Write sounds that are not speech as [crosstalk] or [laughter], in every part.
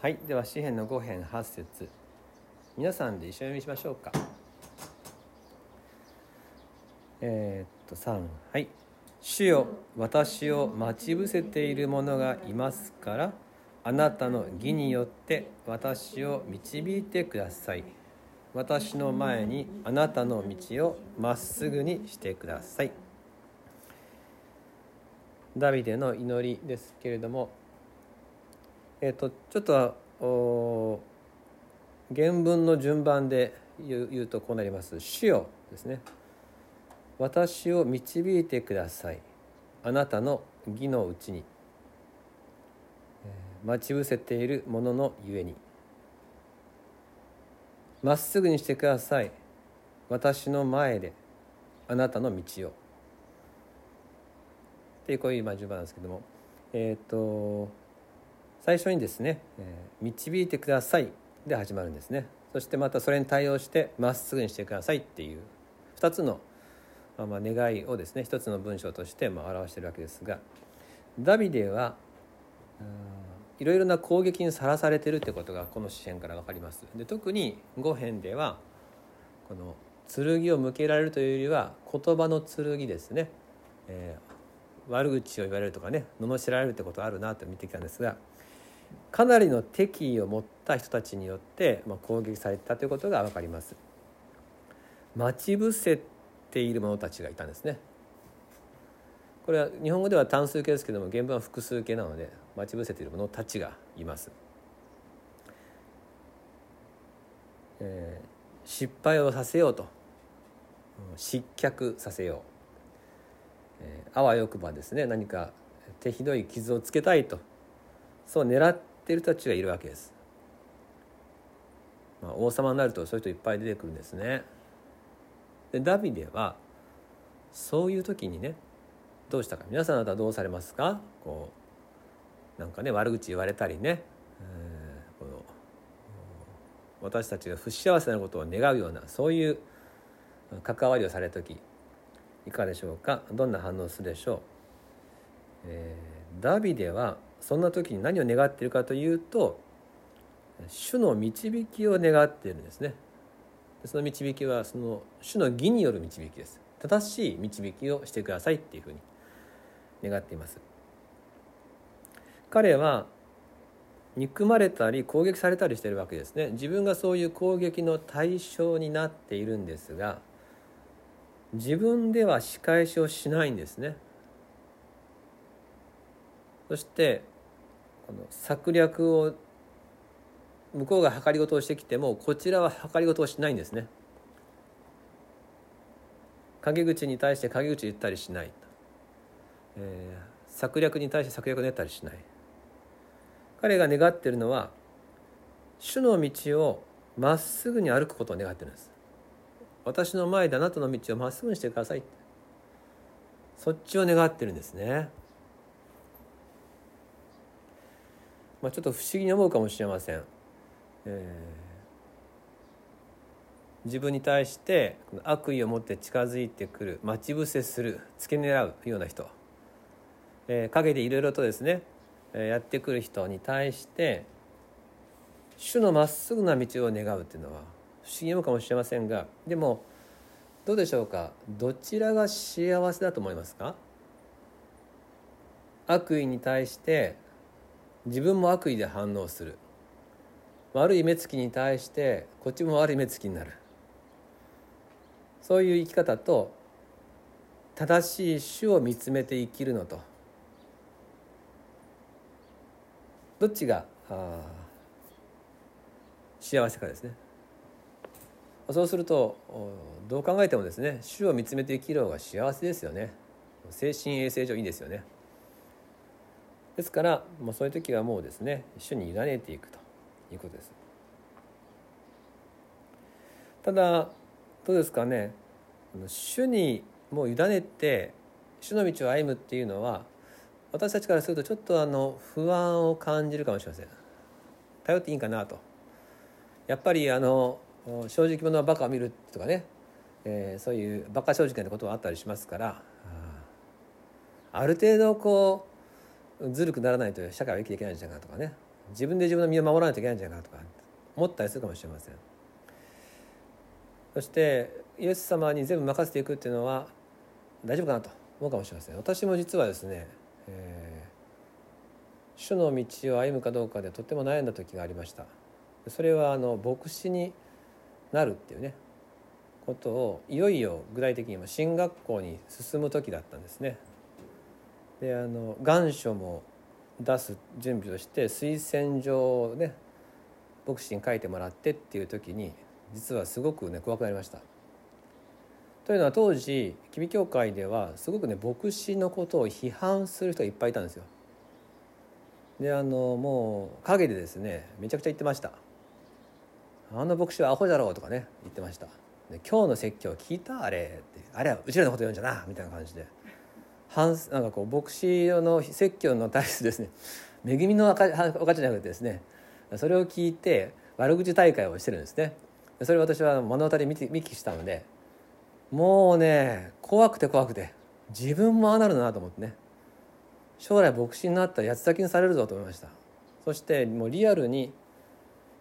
はいでは詩篇の5編8節。皆さんで一緒に読みしましょうか。えー、っと3はい「主よ私を待ち伏せている者がいますからあなたの義によって私を導いてください」私の前にあなたの道をまっすぐにしてください。ダビデの祈りですけれどもえっ、ー、とちょっと原文の順番で言う言うとこうなります「主よ」ですね「私を導いてください。あなたの義のうちに」待ち伏せているもののゆえに。まっすぐにしてください。私の前で。あなたの道を。っていうこういう順番なんですけども。えっ、ー、と最初にですね「導いてください」で始まるんですねそしてまたそれに対応して「まっすぐにしてください」っていう2つの、まあ、願いをですね一つの文章としてまあ表しているわけですがダビデはいろいろな攻撃にさらされてるってことがこの詩篇から分かります。で特に5編ではこの剣を向けられるというよりは言葉の剣ですね、えー、悪口を言われるとかね罵られるってことあるなと見てきたんですがかなりの敵意を持った人たちによって、まあ、攻撃されたということが分かります。待ち伏せている者たちがいたんですね。これは日本語では単数形ですけども原文は複数形なので待ち伏せている者たちがいます。えー、失敗をさせようと失脚させよう、えー、あわよくばですね何か手ひどい傷をつけたいとそう狙っている人たちがいるわけです。まあ、王様になるとそういう人いっぱい出てくるんですね。でダビデはそういう時にねどうしたか。皆さん方はどうされますか？こうなんかね悪口言われたりね、えー、この私たちが不幸せなことを願うようなそういう関わりをされる時いかがでしょうか？どんな反応するでしょう、えー、ダビデはそんな時に何を願っているかというと主の導きを願っているんですね。その導きはその主の義による導きです。正しい導きをしてくださいっていうふうに願っています。彼は憎まれたり攻撃されたりしているわけですね。自分がそういう攻撃の対象になっているんですが自分では仕返しをしないんですね。そしてこの策略を向こうが計り事をしてきてもこちらは計り事をしないんですね。陰口に対して陰口言ったりしない、えー、策略に対して策略を練ったりしない。彼が願っているのは主の道をまっすぐに歩くことを願ってるんです。私の前であなたの道をまっすぐにしてくださいそっちを願ってるんですね。まあ、ちょっと不思議に思うかもしれません、えー、自分に対して悪意を持って近づいてくる待ち伏せする付け狙うような人、えー、陰でいろいろとですねやってくる人に対して主のまっすぐな道を願うっていうのは不思議に思うかもしれませんがでもどうでしょうか？どちらが幸せだと思いますか？悪意に対して自分も悪意で反応する。悪い目つきに対してこっちも悪い目つきになる。そういう生き方と正しい主を見つめて生きるのと。どっちが幸せかですね。そうするとどう考えてもですね主を見つめて生きる方が幸せですよね。精神衛生上いいですよね。ですからもうそういう時はもうですね主に委ねていくということです。ただどうですかね主にもう委ねて主の道を歩むっていうのは私たちからするとちょっとあの不安を感じるかもしれません。頼っていいかなと。やっぱりあの正直者はバカを見るとかね、えー、そういうバカ正直なことがあったりしますからある程度こうずるくならないと社会は生きていけないんじゃないかとかね。自分で自分の身を守らないといけないんじゃないかとか思ったりするかもしれません。そしてイエス様に全部任せていくっていうのは大丈夫かなと思うかもしれません。私も実はですね、えー、主の道を歩むかどうかでとても悩んだ時がありました。それはあの牧師になるっていうねことをいよいよ具体的に進学校に進む時だったんですね。であの願書も出す準備をして推薦状をね牧師に書いてもらってっていう時に実はすごくね怖くなりました。というのは当時吉備教会ではすごくね牧師のことを批判する人がいっぱいいたんですよ。であのもう陰でですねめちゃくちゃ言ってました。あの牧師はアホじゃろうとかね言ってました。で今日の説教聞いたあれってあれはうちらのこと言うんじゃなみたいな感じで反なんかこう牧師の説教の対すですね [laughs] 恵みの赤赤じゃなくてですねそれを聞いて悪口大会をしてるんですね。それを私は目の当たり見て見聞きしたのでもうね怖くて怖くて自分もああなるなと思ってね。将来牧師になったら八つ先にされるぞと思いました。そしてもうリアルに、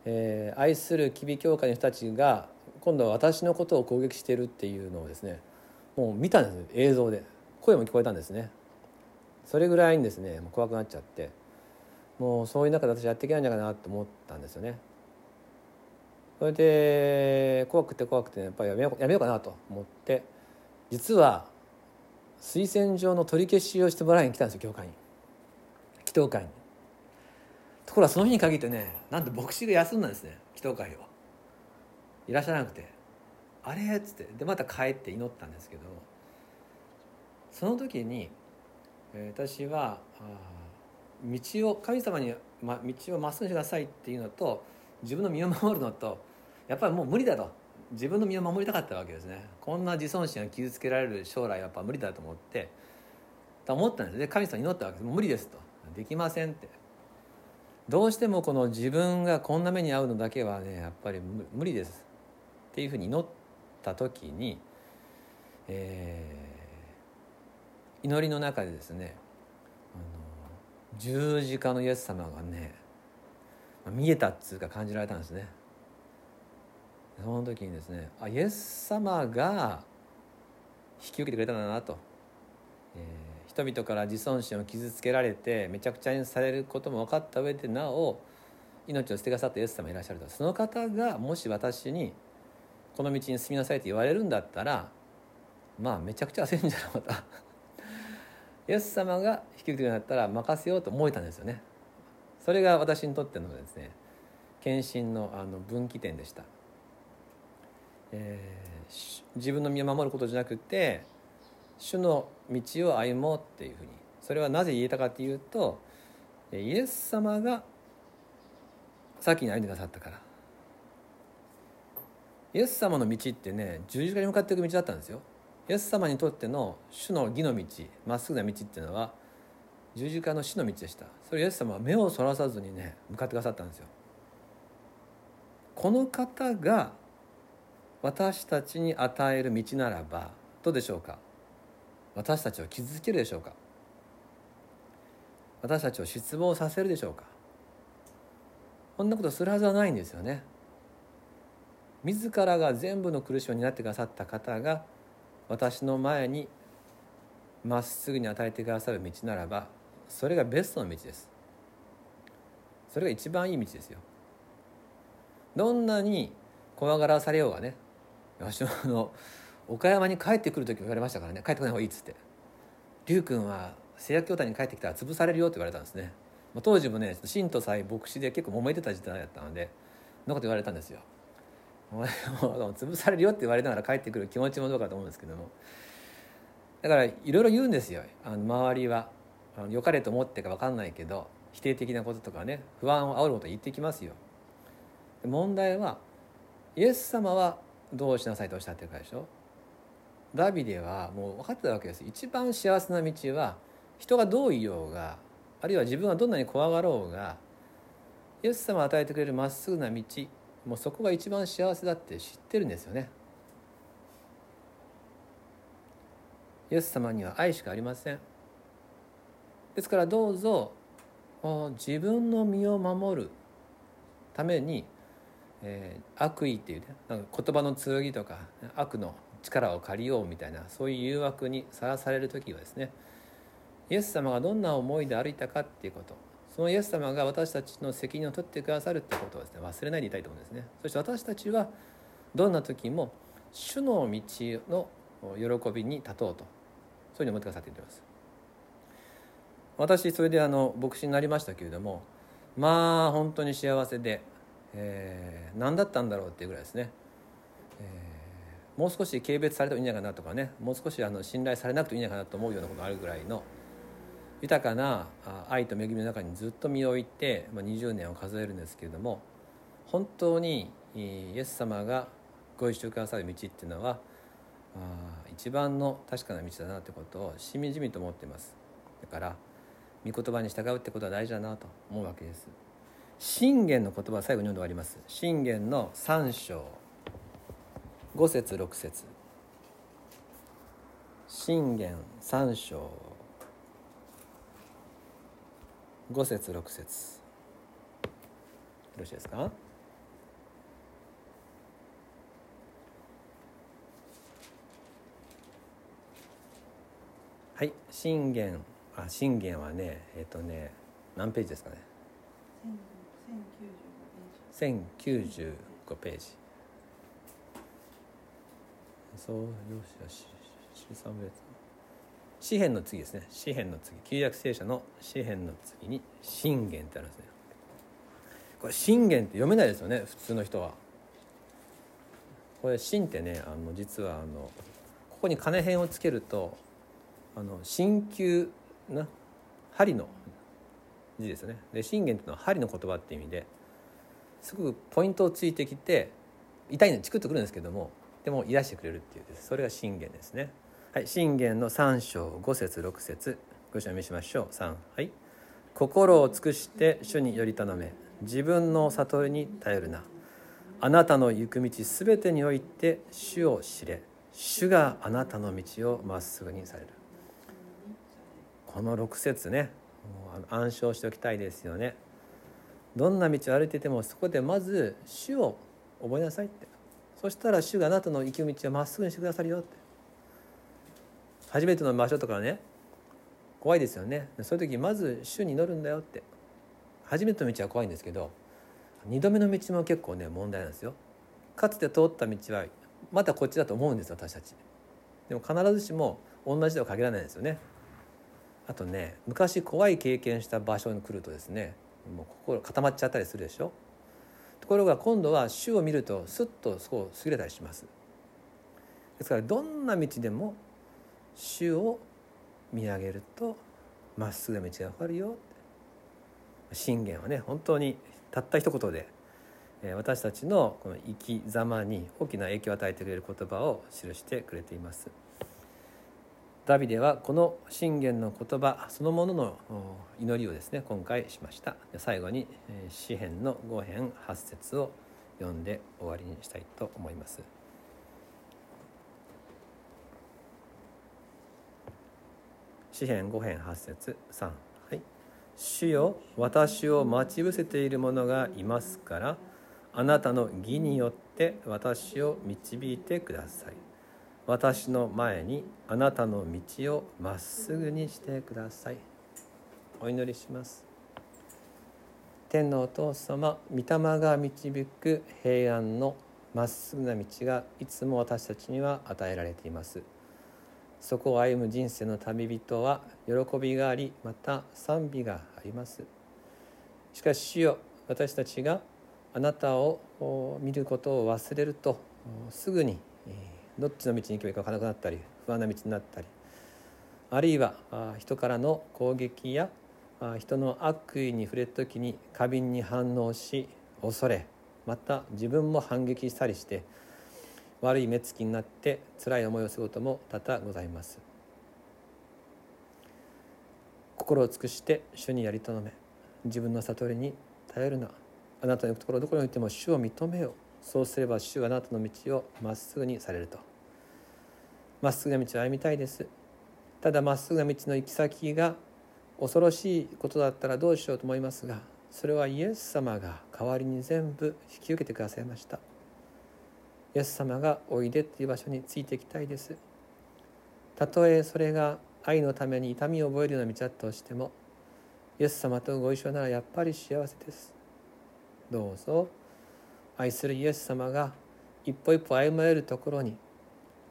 えー、愛する吉備教会の人たちが今度は私のことを攻撃しているっていうのをですねもう見たんです映像で。声も聞こえたんですね。それぐらいにですねもう怖くなっちゃって。もうそういう中で私やっていけないんじゃないかなと思ったんですよね。それで怖くて怖くて、やっぱりやめようやめようかなと思って実は推薦状の取り消しをしてもらいに来たんですよ教会に。祈祷会に。ところがその日に限ってねなんと牧師が休んだんですね祈祷会を。いらっしゃらなくて「あれ?」っつって。でまた帰って祈ったんですけどその時に、私は道を神様に、ま、道をまっすぐしてくださいっていうのと自分の身を守るのとやっぱりもう無理だと。自分の身を守りたかったわけですね。こんな自尊心が傷つけられる将来はやっぱ無理だと思ってと思ったんです。ね神様に祈ったわけです。無理ですと。できませんって。どうしてもこの自分がこんな目に遭うのだけはねやっぱり無理です。っていうふうに祈った時に、えー、祈りの中でですねあの十字架のイエス様がね見えたっつうか感じられたんですね。その時にですねあイエス様が引き受けてくれたんだなと、えー、人々から自尊心を傷つけられてめちゃくちゃにされることも分かった上でなお命を捨てくださったイエス様いらっしゃると。その方がもし私にこの道に進みなさいと言われるんだったらまあめちゃくちゃ焦るんじゃなかったイエス様が引き受けてくれるんだったら任せようと思えたんですよね。それが私にとってのですね献身のあの分岐点でした。えー、自分の身を守ることじゃなくて主の道を歩もうっていうふうに。それはなぜ言えたかっていうとイエス様が先に歩んでくださったから。イエス様の道ってね十字架に向かっていく道だったんですよ。イエス様にとっての主の義の道まっすぐな道っていうのは十字架の死の道でした。それイエス様は目をそらさずにね向かってくださったんですよ。この方が私たちに与える道ならばどうでしょうか？私たちを傷つけるでしょうか？私たちを失望させるでしょうか？こんなことするはずはないんですよね。自らが全部の苦しみを担ってくださった方が私の前にまっすぐに与えてくださる道ならばそれがベストの道です。それが一番いい道ですよ。どんなに怖がらされようがね私もあの岡山に帰ってくる時言われましたからね帰ってこない方がいいっつって。龍君は製薬協会に帰ってきたら潰されるよって言われたんですね。当時もね信徒さえ牧師で結構揉めてた時代だったのでそんなこと言われたんですよ。潰されるよって言われながら帰ってくる気持ちもどうかと思うんですけども。だからいろいろ言うんですよ。あの周りは。良かれと思ってか分かんないけど否定的なこととかね不安を煽ること言ってきますよ。問題はイエス様はどうしなさいとおっしゃってるかでしょ。ダビデはもう分かってたわけです。一番幸せな道は人がどう言おうがあるいは自分はどんなに怖がろうがイエス様が与えてくれるまっすぐな道もうそこが一番幸せだって知ってるんですよね。イエス様には愛しかありません。ですからどうぞ自分の身を守るために、えー、悪意っていうねなんか言葉の剣とか悪の力を借りようみたいなそういう誘惑にさらされる時はですねイエス様がどんな思いで歩いたかっていうこと。そのイエス様が私たちの責任を取ってくださるってことをですね忘れないでいたいと思うんですね。そして私たちはどんな時も主の道の喜びに立とうとそういうふうに思ってくださっています。私それであの牧師になりましたけれどもまあ本当に幸せで、えー、何だったんだろうっていうぐらいですね、えー、もう少し軽蔑されてもいいんじゃないかなとかねもう少しあの信頼されなくていいんじゃないかなと思うようなことがあるぐらいの豊かな愛と恵みの中にずっと身を置いて、まあ、20年を数えるんですけれども本当にイエス様がご一緒くださる道っていうのは一番の確かな道だなってことをしみじみと思っています。だから御言葉に従うってことは大事だなと思うわけです。信玄の言葉最後に読んで終わります。信玄の3章。5節6節。信玄3章。5節6節。よろしいですか？はい信玄あ信玄はねえっ、ー、とね何ページですかね？1095ページ。そうよしよし詩篇の次ですね。詩篇の次。旧約聖書の詩篇の次に信玄ってあるんですね。これ信玄って読めないですよね。普通の人は。これ信ってねあの実はあのここに金編をつけるとあの鍼灸な針の字ですよね。で信玄っていうのは針の言葉って意味ですごくポイントをついてきて痛いのにチクッとくるんですけどもでも癒してくれるっていうそれが信玄ですね。はい信玄の3章5節6節。ご一緒にしましょう。3はい。心を尽くして主により頼め。自分の悟りに頼るな。あなたの行く道すべてにおいて主を知れ。主があなたの道をまっすぐにされる。この6節ね。暗唱しておきたいですよね。どんな道を歩いててもそこでまず主を覚えなさいって。そしたら主があなたの行き道をまっすぐにしてくださるよって。初めての場所とかね怖いですよね。そういう時まず主に乗るんだよって。初めての道は怖いんですけど2度目の道も結構ね問題なんですよ。かつて通った道はまたこっちだと思うんです私たち。でも必ずしも同じとは限らないんですよね。あとね昔怖い経験した場所に来るとですねもう心固まっちゃったりするでしょ。ところが今度は主を見るとスッとそこを過ぎれたりします。ですからどんな道でも主を見上げるとまっすぐな道が分かるよ。信玄はね本当にたった一言で私たちのこの生き様に大きな影響を与えてくれる言葉を記してくれています。ダビデはこの信玄の言葉そのものの祈りをですね今回しました。最後に詩編の5編8節を読んで終わりにしたいと思います。詩編5編8節。3はい。主よ私を待ち伏せている者がいますからあなたの義によって私を導いてください。私の前にあなたの道をまっすぐにしてください。お祈りします。天のお父様御霊が導く平安のまっすぐな道がいつも私たちには与えられています。そこを歩む人生の旅人は喜びがありまた賛美があります。しかし主よ私たちがあなたを見ることを忘れるとすぐにどっちの道に行けばいいか分からなくなったり不安な道になったりあるいは人からの攻撃や人の悪意に触れた時に過敏に反応し恐れまた自分も反撃したりして悪い目つきになって辛い思いをすることも多々ございます。心を尽くして主にやりとどめ自分の悟りに頼るな。あなたの行くところどこにおいても主を認めよう。そうすれば主があなたの道をまっすぐにされると。まっすぐな道を歩みたいです。ただまっすぐな道の行き先が恐ろしいことだったらどうしようと思いますがそれはイエス様が代わりに全部引き受けてくださいました。イエス様がおいでという場所についていきたいです。たとえそれが愛のために痛みを覚えるような道だとしてもイエス様とご一緒ならやっぱり幸せです。どうぞ愛するイエス様が一歩一歩歩まれるところに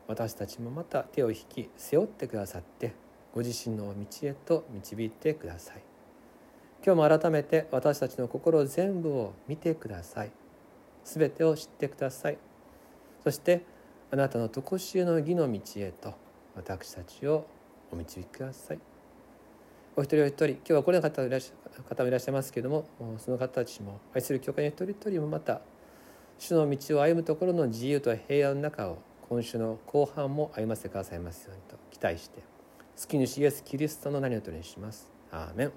私たちもまた手を引き背負ってくださってご自身の道へと導いてください。今日も改めて私たちの心全部を見てください。全てを知ってください。そしてあなたの常しえの義の道へと私たちをお導きくださいお一人お一人今日は来れなかった方もいらっしゃいますけれどもその方たちも愛する教会の一人一人もまた主の道を歩むところの自由と平安の中を今週の後半も歩ませてくださいますようにと期待して好き主イエスキリストの名にお取りします。アーメン